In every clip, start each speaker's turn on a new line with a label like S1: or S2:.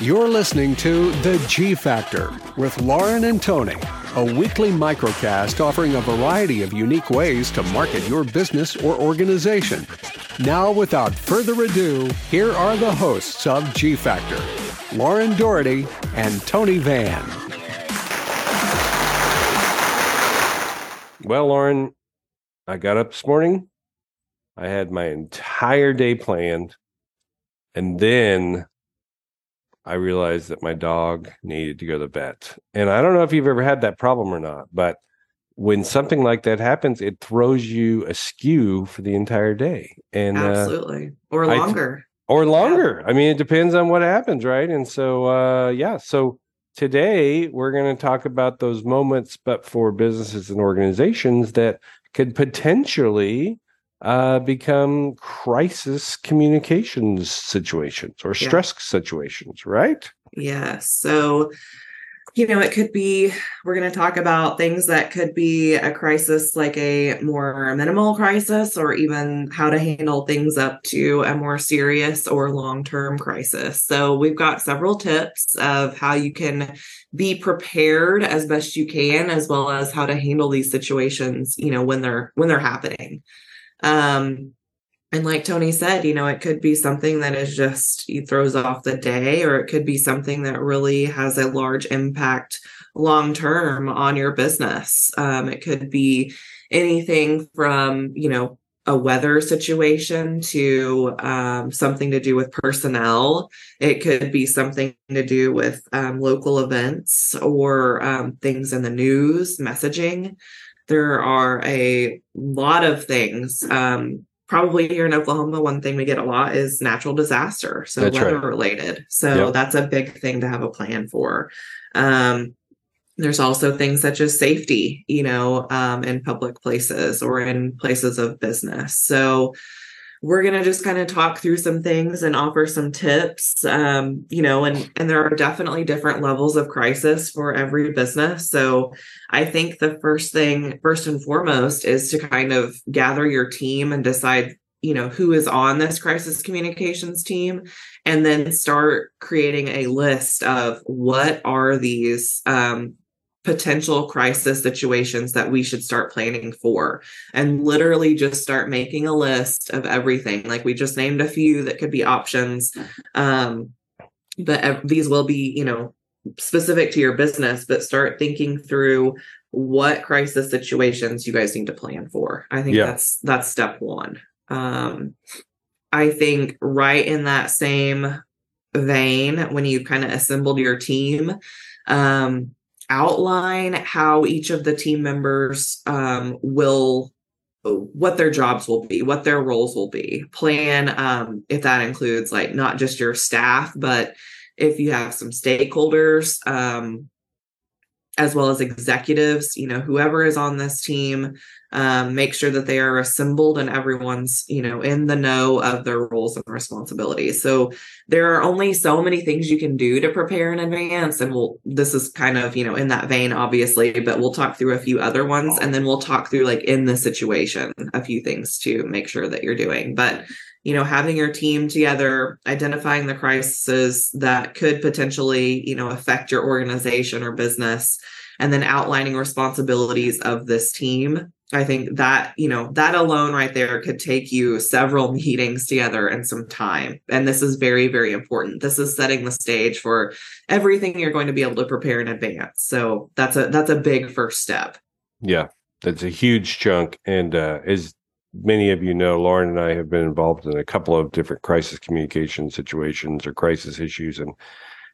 S1: You're listening to The G Factor with Lauren and Tony, a weekly microcast offering a variety of unique ways to market your business or organization. Now, without further ado, here are the hosts of G Factor Lauren Doherty and Tony Van.
S2: Well, Lauren, I got up this morning. I had my entire day planned. And then I realized that my dog needed to go to the vet. And I don't know if you've ever had that problem or not, but when something like that happens, it throws you askew for the entire day. And
S3: absolutely, uh, or longer, th-
S2: or longer. Yeah. I mean, it depends on what happens, right? And so, uh, yeah. So today we're going to talk about those moments, but for businesses and organizations that could potentially uh, become crisis communications situations or stress yeah. situations, right?
S3: Yeah. So, you know, it could be, we're going to talk about things that could be a crisis, like a more minimal crisis, or even how to handle things up to a more serious or long term crisis. So, we've got several tips of how you can be prepared as best you can, as well as how to handle these situations, you know, when they're when they're happening. Um, and like Tony said, you know, it could be something that is just throws off the day, or it could be something that really has a large impact long term on your business. Um, it could be anything from, you know, a weather situation to um, something to do with personnel. It could be something to do with um, local events or um, things in the news, messaging there are a lot of things. Um, probably here in Oklahoma, one thing we get a lot is natural disaster, so that's weather right. related. So yep. that's a big thing to have a plan for. Um, there's also things such as safety, you know, um, in public places or in places of business. So we're going to just kind of talk through some things and offer some tips um, you know and and there are definitely different levels of crisis for every business. So i think the first thing first and foremost is to kind of gather your team and decide you know who is on this crisis communications team and then start creating a list of what are these um, potential crisis situations that we should start planning for and literally just start making a list of everything. Like we just named a few that could be options um, but these will be you know specific to your business but start thinking through what crisis situations you guys need to plan for. I think yeah. that's that's step one. Um, i think right in that same vein when you kind of assembled your team um, outline how each of the team members um, will what their jobs will be what their roles will be. Plan um, if that includes like not just your staff but if you have some stakeholders um, as well as executives you know whoever is on this team um, make sure that they are assembled and everyone's you know in the know of their roles and responsibilities. So there are only so many things you can do to prepare in advance and we'll this is kind of you know in that vein obviously but we'll talk through a few other ones and then we'll talk through like in the situation a few things to make sure that you're doing. But you know having your team together identifying the crises that could potentially you know affect your organization or business and then outlining responsibilities of this team I think that, you know, that alone right there could take you several meetings together and some time. And this is very, very important. This is setting the stage for everything you're going to be able to prepare in advance. So that's a that's a big first step.
S2: Yeah. That's a huge chunk. And uh as many of you know, Lauren and I have been involved in a couple of different crisis communication situations or crisis issues. And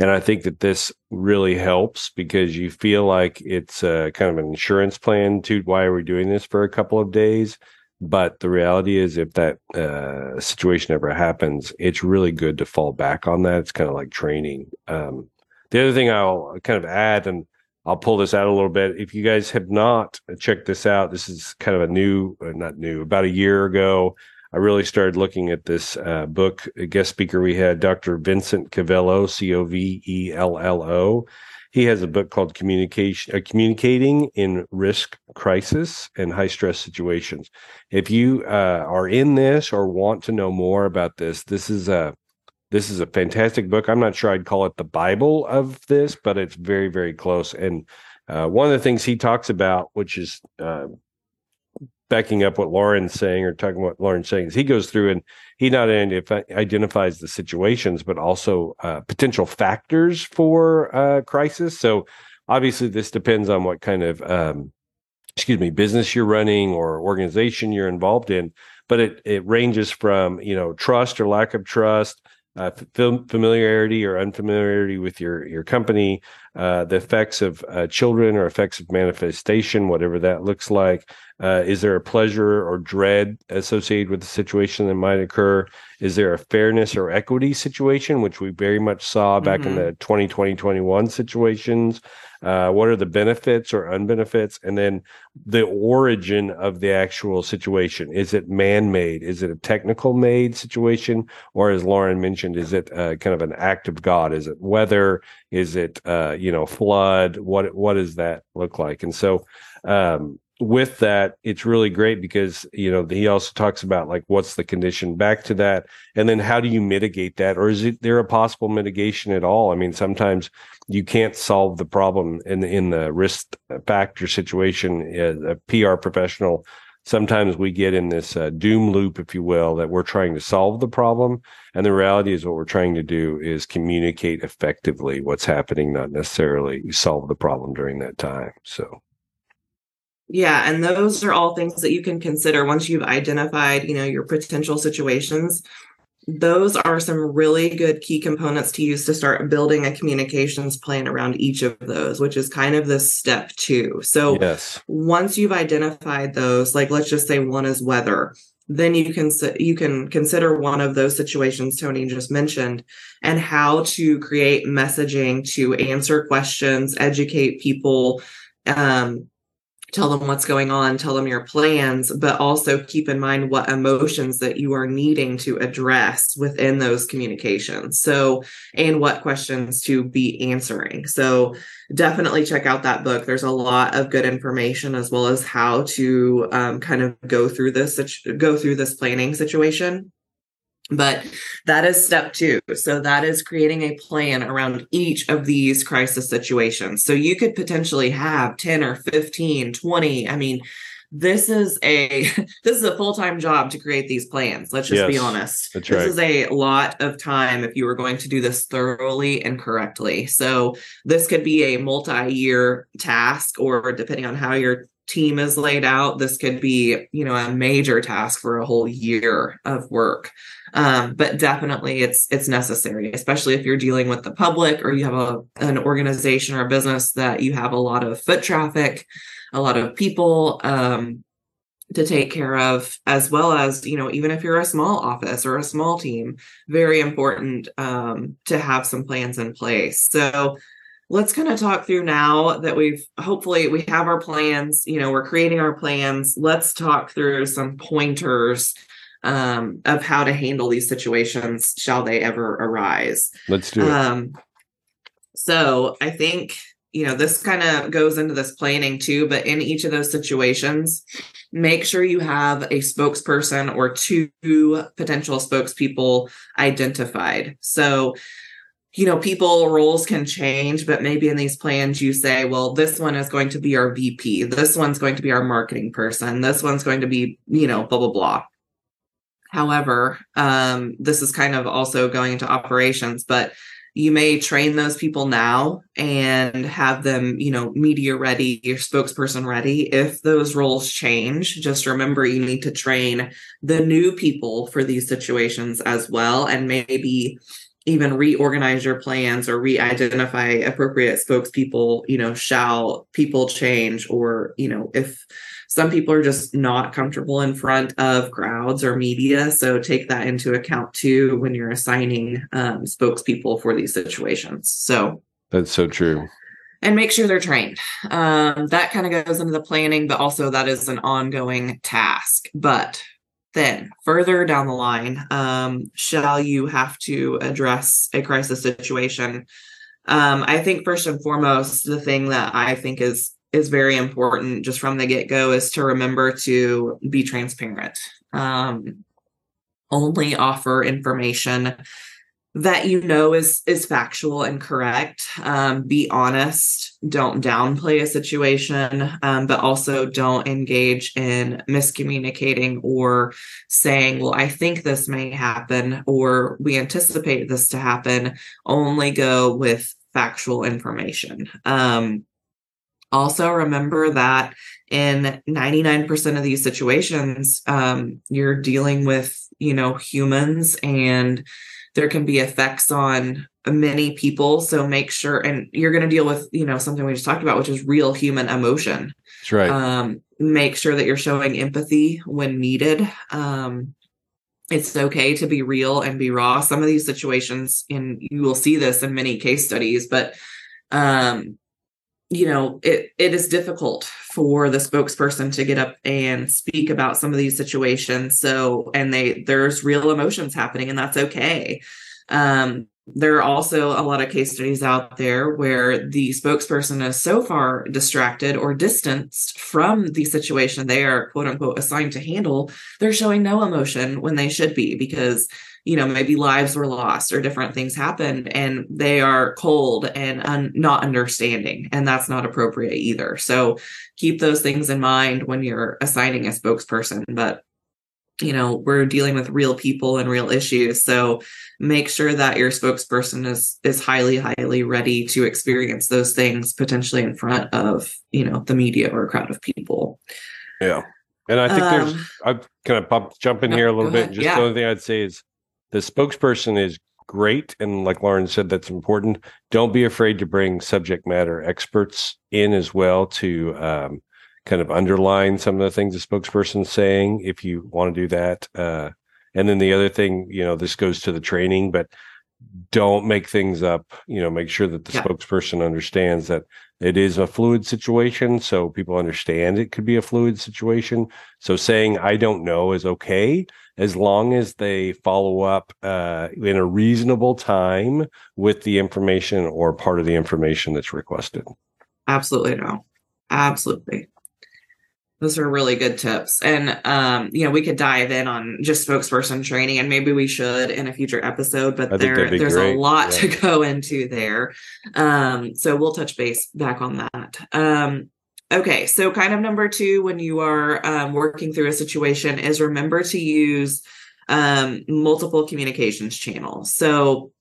S2: and I think that this really helps because you feel like it's a, kind of an insurance plan to why are we doing this for a couple of days? But the reality is, if that uh, situation ever happens, it's really good to fall back on that. It's kind of like training. Um, the other thing I'll kind of add, and I'll pull this out a little bit. If you guys have not checked this out, this is kind of a new, not new, about a year ago. I really started looking at this uh, book. A guest speaker we had, Dr. Vincent Covello, C O V E L L O. He has a book called Communication, uh, Communicating in Risk Crisis and High Stress Situations. If you uh, are in this or want to know more about this, this is a this is a fantastic book. I'm not sure I'd call it the Bible of this, but it's very, very close. And uh, one of the things he talks about, which is uh, backing up what Lauren's saying or talking what Lauren's saying, is he goes through and he not only identifies the situations, but also uh, potential factors for uh, crisis. So obviously, this depends on what kind of um, excuse me business you're running or organization you're involved in but it it ranges from you know trust or lack of trust uh, familiarity or unfamiliarity with your your company, uh, the effects of uh, children or effects of manifestation, whatever that looks like. Uh, is there a pleasure or dread associated with the situation that might occur? Is there a fairness or equity situation, which we very much saw back mm-hmm. in the 2020 21 situations? Uh, what are the benefits or unbenefits? And then the origin of the actual situation. Is it man made? Is it a technical made situation? Or as Lauren mentioned, is it uh, kind of an act of God? Is it weather? Is it, uh, you know, flood? What, what does that look like? And so, um, with that, it's really great because you know he also talks about like what's the condition back to that, and then how do you mitigate that, or is it there a possible mitigation at all? I mean, sometimes you can't solve the problem in in the risk factor situation. As a PR professional, sometimes we get in this uh, doom loop, if you will, that we're trying to solve the problem, and the reality is what we're trying to do is communicate effectively what's happening, not necessarily solve the problem during that time. So.
S3: Yeah, and those are all things that you can consider once you've identified, you know, your potential situations. Those are some really good key components to use to start building a communications plan around each of those, which is kind of the step two. So,
S2: yes.
S3: once you've identified those, like let's just say one is weather, then you can you can consider one of those situations Tony just mentioned and how to create messaging to answer questions, educate people, um, tell them what's going on, tell them your plans, but also keep in mind what emotions that you are needing to address within those communications. So, and what questions to be answering. So, definitely check out that book. There's a lot of good information as well as how to um, kind of go through this go through this planning situation. But that is step two. So that is creating a plan around each of these crisis situations. So you could potentially have 10 or 15, 20. I mean, this is a this is a full-time job to create these plans let's just yes, be honest
S2: this
S3: right. is a lot of time if you were going to do this thoroughly and correctly so this could be a multi-year task or depending on how your team is laid out this could be you know a major task for a whole year of work. Um, but definitely it's it's necessary especially if you're dealing with the public or you have a an organization or a business that you have a lot of foot traffic a lot of people um, to take care of as well as you know even if you're a small office or a small team very important um, to have some plans in place. So let's kind of talk through now that we've hopefully we have our plans you know we're creating our plans let's talk through some pointers um, of how to handle these situations shall they ever arise.
S2: Let's do it. Um,
S3: so I think you know this kind of goes into this planning too, but in each of those situations, make sure you have a spokesperson or two potential spokespeople identified. So you know, people roles can change, but maybe in these plans you say, well, this one is going to be our VP, this one's going to be our marketing person, this one's going to be, you know, blah, blah, blah. However, um, this is kind of also going into operations, but you may train those people now and have them, you know, media ready, your spokesperson ready. If those roles change, just remember you need to train the new people for these situations as well, and maybe even reorganize your plans or re-identify appropriate spokespeople you know shall people change or you know if some people are just not comfortable in front of crowds or media. So take that into account too when you're assigning um, spokespeople for these situations. So
S2: that's so true.
S3: And make sure they're trained. Um, that kind of goes into the planning, but also that is an ongoing task. But then further down the line, um, shall you have to address a crisis situation? Um, I think first and foremost, the thing that I think is is very important just from the get go is to remember to be transparent. Um, only offer information that you know is is factual and correct. Um, be honest don't downplay a situation um, but also don't engage in miscommunicating or saying well i think this may happen or we anticipate this to happen. Only go with factual information. Um, also remember that in 99% of these situations um, you're dealing with you know humans and there can be effects on many people. So make sure and you're going to deal with you know something we just talked about which is real human emotion.
S2: That's right.
S3: Um, make sure that you're showing empathy when needed. Um, it's okay to be real and be raw. Some of these situations and you will see this in many case studies but um, you know it it is difficult for the spokesperson to get up and speak about some of these situations. So and they there's real emotions happening and that's okay. Um there are also a lot of case studies out there where the spokesperson is so far distracted or distanced from the situation they are quote unquote assigned to handle they're showing no emotion when they should be because you know maybe lives were lost or different things happened and they are cold and un- not understanding and that's not appropriate either. So keep those things in mind when you're assigning a spokesperson but you know we're dealing with real people and real issues so make sure that your spokesperson is is highly highly ready to experience those things potentially in front of you know the media or a crowd of people.
S2: Yeah and i think um, there's i'm kind of jump in no, here a little bit? just yeah. the only thing i'd say is the spokesperson is great and like lauren said that's important. Don't be afraid to bring subject matter experts in as well to um, kind of underline some of the things the spokesperson's saying if you want to do that uh, and then the other thing you know this goes to the training but don't make things up you know make sure that the yeah. spokesperson understands that it is a fluid situation so people understand it could be a fluid situation so saying i don't know is okay as long as they follow up uh, in a reasonable time with the information or part of the information that's requested.
S3: Absolutely no. Absolutely. Those are really good tips. And um, you know, we could dive in on just spokesperson training and maybe we should in a future episode, but there there's great. a lot yeah. to go into there. Um, so we'll touch base back on that. Um, Okay, so kind of number two when you are um, working through a situation is remember to use um, multiple communications channels. So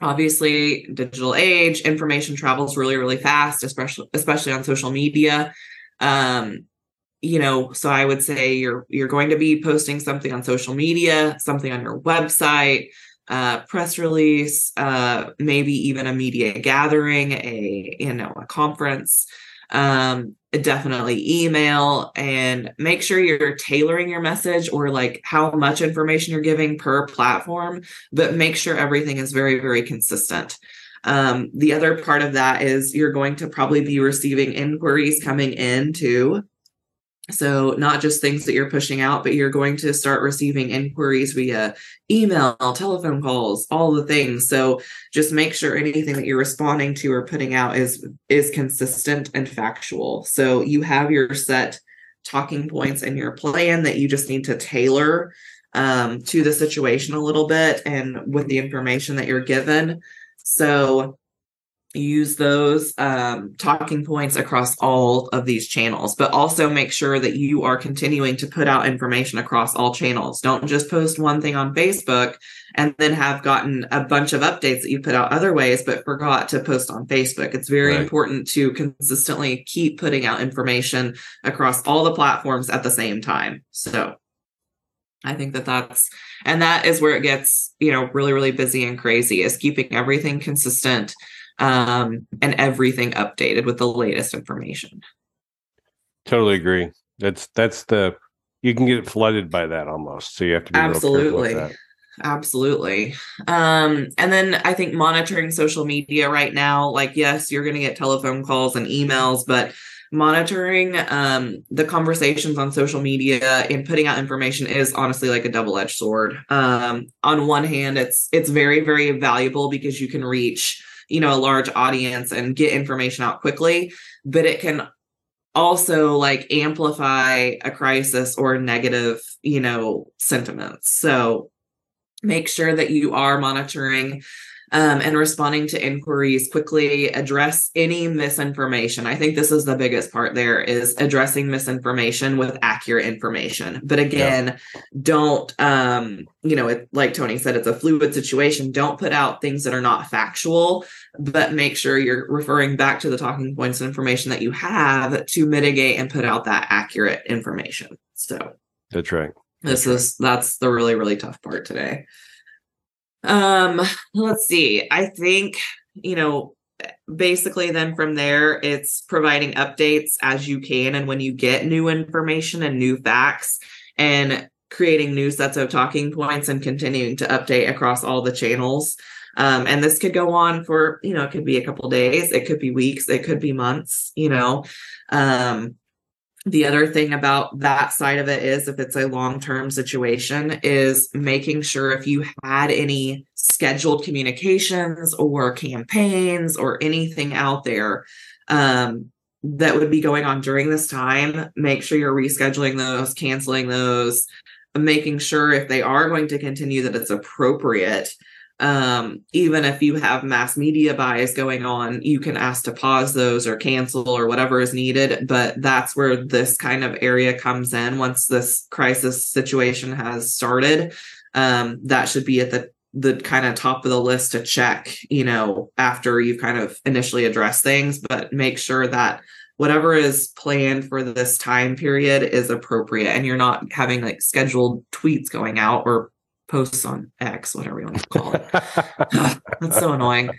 S3: obviously, digital age, information travels really, really fast, especially especially on social media. Um, you know, so I would say you're you're going to be posting something on social media, something on your website, uh, press release, uh, maybe even a media gathering, a you know a conference um, definitely email and make sure you're tailoring your message or like how much information you're giving per platform, but make sure everything is very, very consistent. Um, the other part of that is you're going to probably be receiving inquiries coming in too so, not just things that you're pushing out, but you're going to start receiving inquiries via email, telephone calls, all the things. So, just make sure anything that you're responding to or putting out is is consistent and factual. So, you have your set talking points and your plan that you just need to tailor um, to the situation a little bit and with the information that you're given. So, use those um, talking points across all of these channels, but also make sure that you are continuing to put out information across all channels. Don't just post one thing on Facebook and then have gotten a bunch of updates that you put out other ways, but forgot to post on Facebook. It's very right. important to consistently keep putting out information across all the platforms at the same time. So, I think that that's, and that is where it gets, you know, really, really busy and crazy is keeping everything consistent um, and everything updated with the latest information.
S2: Totally agree. That's that's the you can get flooded by that almost. So you have to be
S3: absolutely. Absolutely. Um, and then I think monitoring social media right now, like, yes, you're going to get telephone calls and emails, but monitoring um, the conversations on social media and putting out information is honestly like a double-edged sword. Um, on one hand, it's it's very, very valuable because you can reach you know a large audience and get information out quickly but it can also like amplify a crisis or negative you know sentiments. So make sure that you are monitoring um, and responding to inquiries quickly address any misinformation. I think this is the biggest part there is addressing misinformation with accurate information. But again yeah. don't um, you know it, like tony said it's a fluid situation. Don't put out things that are not factual but make sure you're referring back to the talking points and information that you have to mitigate and put out that accurate information. So
S2: that's right.
S3: this is that's the really really tough part today um let's see. I think you know basically then from there it's providing updates as you can and when you get new information and new facts and creating new sets of talking points and continuing to update across all the channels. Um, and this could go on for you know it could be a couple days it could be weeks it could be months you know? Um, the other thing about that side of it is if it's a long-term situation is making sure if you had any scheduled communications or campaigns or anything out there um, that would be going on during this time make sure you're rescheduling those canceling those making sure if they are going to continue that it's appropriate um, even if you have mass media buys going on, you can ask to pause those or cancel or whatever is needed. But that's where this kind of area comes in once this crisis situation has started. Um, that should be at the the kind of top of the list to check, you know, after you've kind of initially addressed things, but make sure that whatever is planned for this time period is appropriate and you're not having like scheduled tweets going out or posts on X, whatever you want to call it. that's so annoying.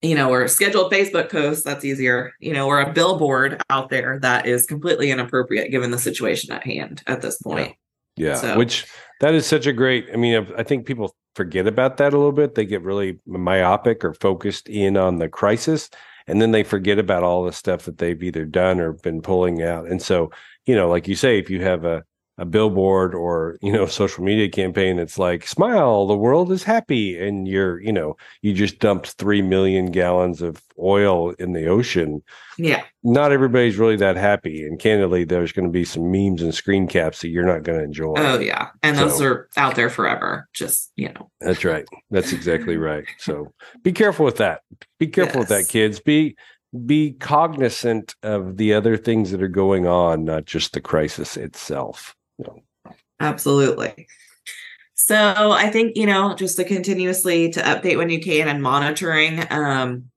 S3: You know, or scheduled Facebook posts, that's easier. You know, or a billboard out there that is completely inappropriate given the situation at hand at this point.
S2: Yeah. yeah. So. Which that is such a great, I mean, I think people forget about that a little bit. They get really myopic or focused in on the crisis and then they forget about all the stuff that they've either done or been pulling out. And so, you know, like you say, if you have a a billboard or you know social media campaign that's like smile the world is happy and you're you know you just dumped 3 million gallons of oil in the ocean.
S3: Yeah.
S2: Not everybody's really that happy and candidly there's going to be some memes and screen caps that you're not going to enjoy.
S3: Oh yeah. And so, those are out there forever just you know.
S2: That's right. That's exactly right. So be careful with that. Be careful yes. with that kids. Be be cognizant of the other things that are going on not just the crisis itself
S3: Absolutely. So I think, you know, just to continuously to update when you can and monitoring. Um,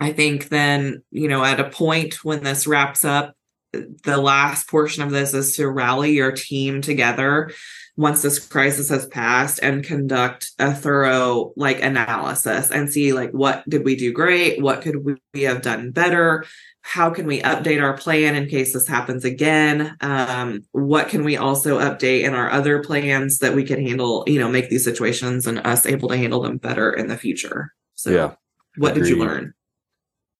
S3: I think then, you know, at a point when this wraps up, the last portion of this is to rally your team together once this crisis has passed and conduct a thorough like analysis and see like what did we do great what could we have done better how can we update our plan in case this happens again? Um, what can we also update in our other plans that we can handle you know make these situations and us able to handle them better in the future? So yeah. what Agreed. did you learn?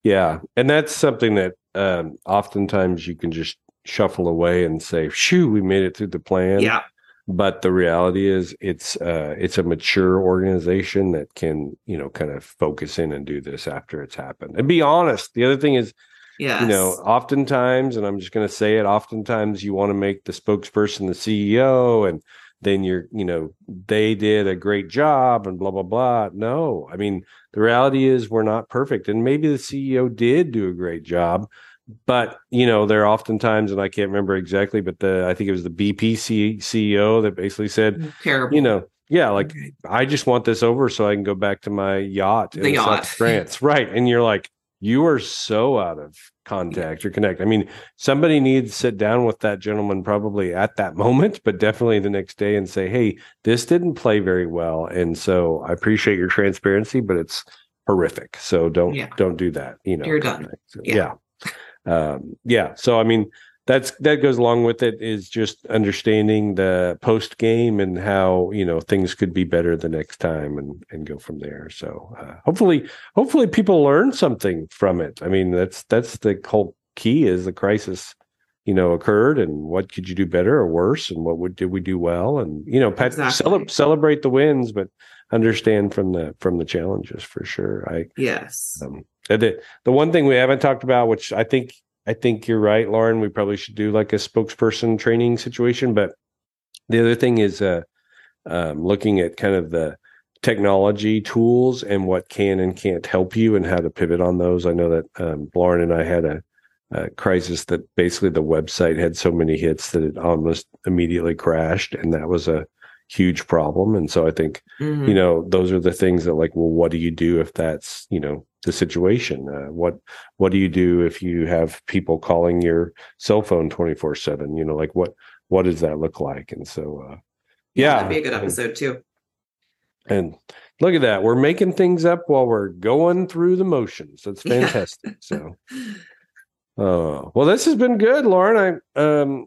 S2: Yeah and that's something that um, oftentimes you can just shuffle away and say shoo we made it through the plan.
S3: Yeah.
S2: But the reality is it's uh, it's a mature organization that can you know kind of focus in and do this after it's happened. And be honest the other thing is
S3: yeah
S2: you know oftentimes and i'm just going to say it oftentimes you want to make the spokesperson the ceo and then you're you know they did a great job and blah blah blah. No. I mean the reality is we're not perfect and maybe the ceo did do a great job but you know there are oftentimes and i can't remember exactly but the i think it was the bp ceo that basically said
S3: mm, terrible.
S2: you know yeah like i just want this over so i can go back to my yacht in yacht. south france. Right and you're like you are so out of contact or connect. I mean, somebody needs to sit down with that gentleman probably at that moment, but definitely the next day and say, "Hey, this didn't play very well, and so I appreciate your transparency, but it's horrific. So don't yeah. don't do that." You know,
S3: you're done.
S2: So, yeah, yeah. Um, yeah. So I mean, that's that goes along with it is just understanding the post game and how you know things could be better the next time and and go from there. So uh, hopefully hopefully people learn something from it. I mean that's that's the whole key is the crisis you know occurred and what could you do better or worse and what would did we do well? And you know pet, exactly. celebrate the wins but understand from the from the challenges for sure. I
S3: yes.
S2: Um, the, the one thing we haven't talked about which i think I think you're right, Lauren. We probably should do like a spokesperson training situation. But the other thing is, uh, um, looking at kind of the technology tools and what can and can't help you and how to pivot on those. I know that um, Lauren and I had a, a, crisis that basically the website had so many hits that it almost immediately crashed, and that was a huge problem. And so I think mm-hmm. you know those are the things that like, well, what do you do if that's you know the situation? Uh, what what do you do if you have people calling your cell phone twenty four seven? You know, like what what does that look like? And so, uh, yeah,
S3: that'd be a good episode too.
S2: And look at that. We're making things up while we're going through the motions. That's fantastic. So uh well this has been good, Lauren. I um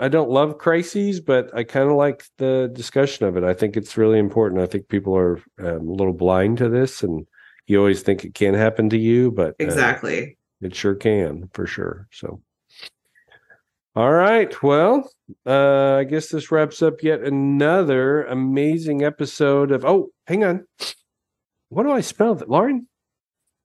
S2: I don't love crises, but I kind of like the discussion of it. I think it's really important. I think people are um, a little blind to this, and you always think it can't happen to you, but
S3: uh, exactly,
S2: uh, it sure can for sure. So, all right. Well, uh, I guess this wraps up yet another amazing episode of. Oh, hang on. What do I smell? That Lauren?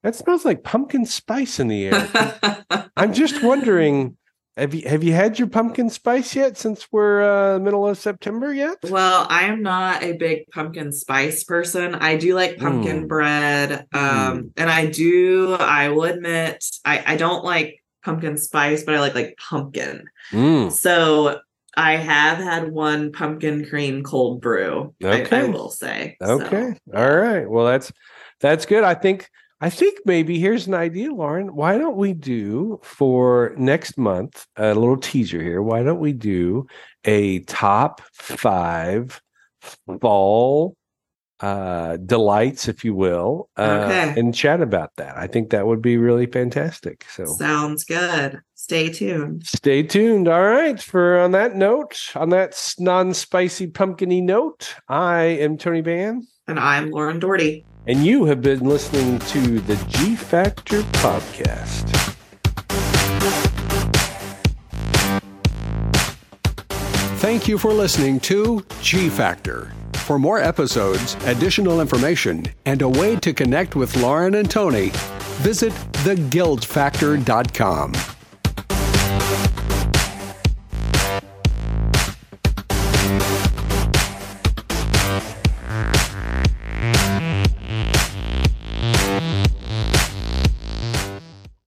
S2: That smells like pumpkin spice in the air. I'm just wondering. Have you have you had your pumpkin spice yet? Since we're uh, middle of September yet?
S3: Well, I am not a big pumpkin spice person. I do like pumpkin mm. bread, um, mm. and I do. I will admit, I I don't like pumpkin spice, but I like like pumpkin. Mm. So I have had one pumpkin cream cold brew. Okay. I, I will say.
S2: Okay. So. All right. Well, that's that's good. I think I think maybe here's an idea, Lauren. Why don't we do for next month a little teaser here? Why don't we do a top five fall uh, delights, if you will, uh, okay. and chat about that. I think that would be really fantastic. So
S3: sounds good. Stay tuned.
S2: Stay tuned. All right. For on that note, on that non-spicy pumpkiny note, I am Tony Van,
S3: and I'm Lauren Doherty,
S2: and you have been listening to the G Factor podcast.
S1: Thank you for listening to G Factor. For more episodes, additional information, and a way to connect with Lauren and Tony, visit theguildfactor.com.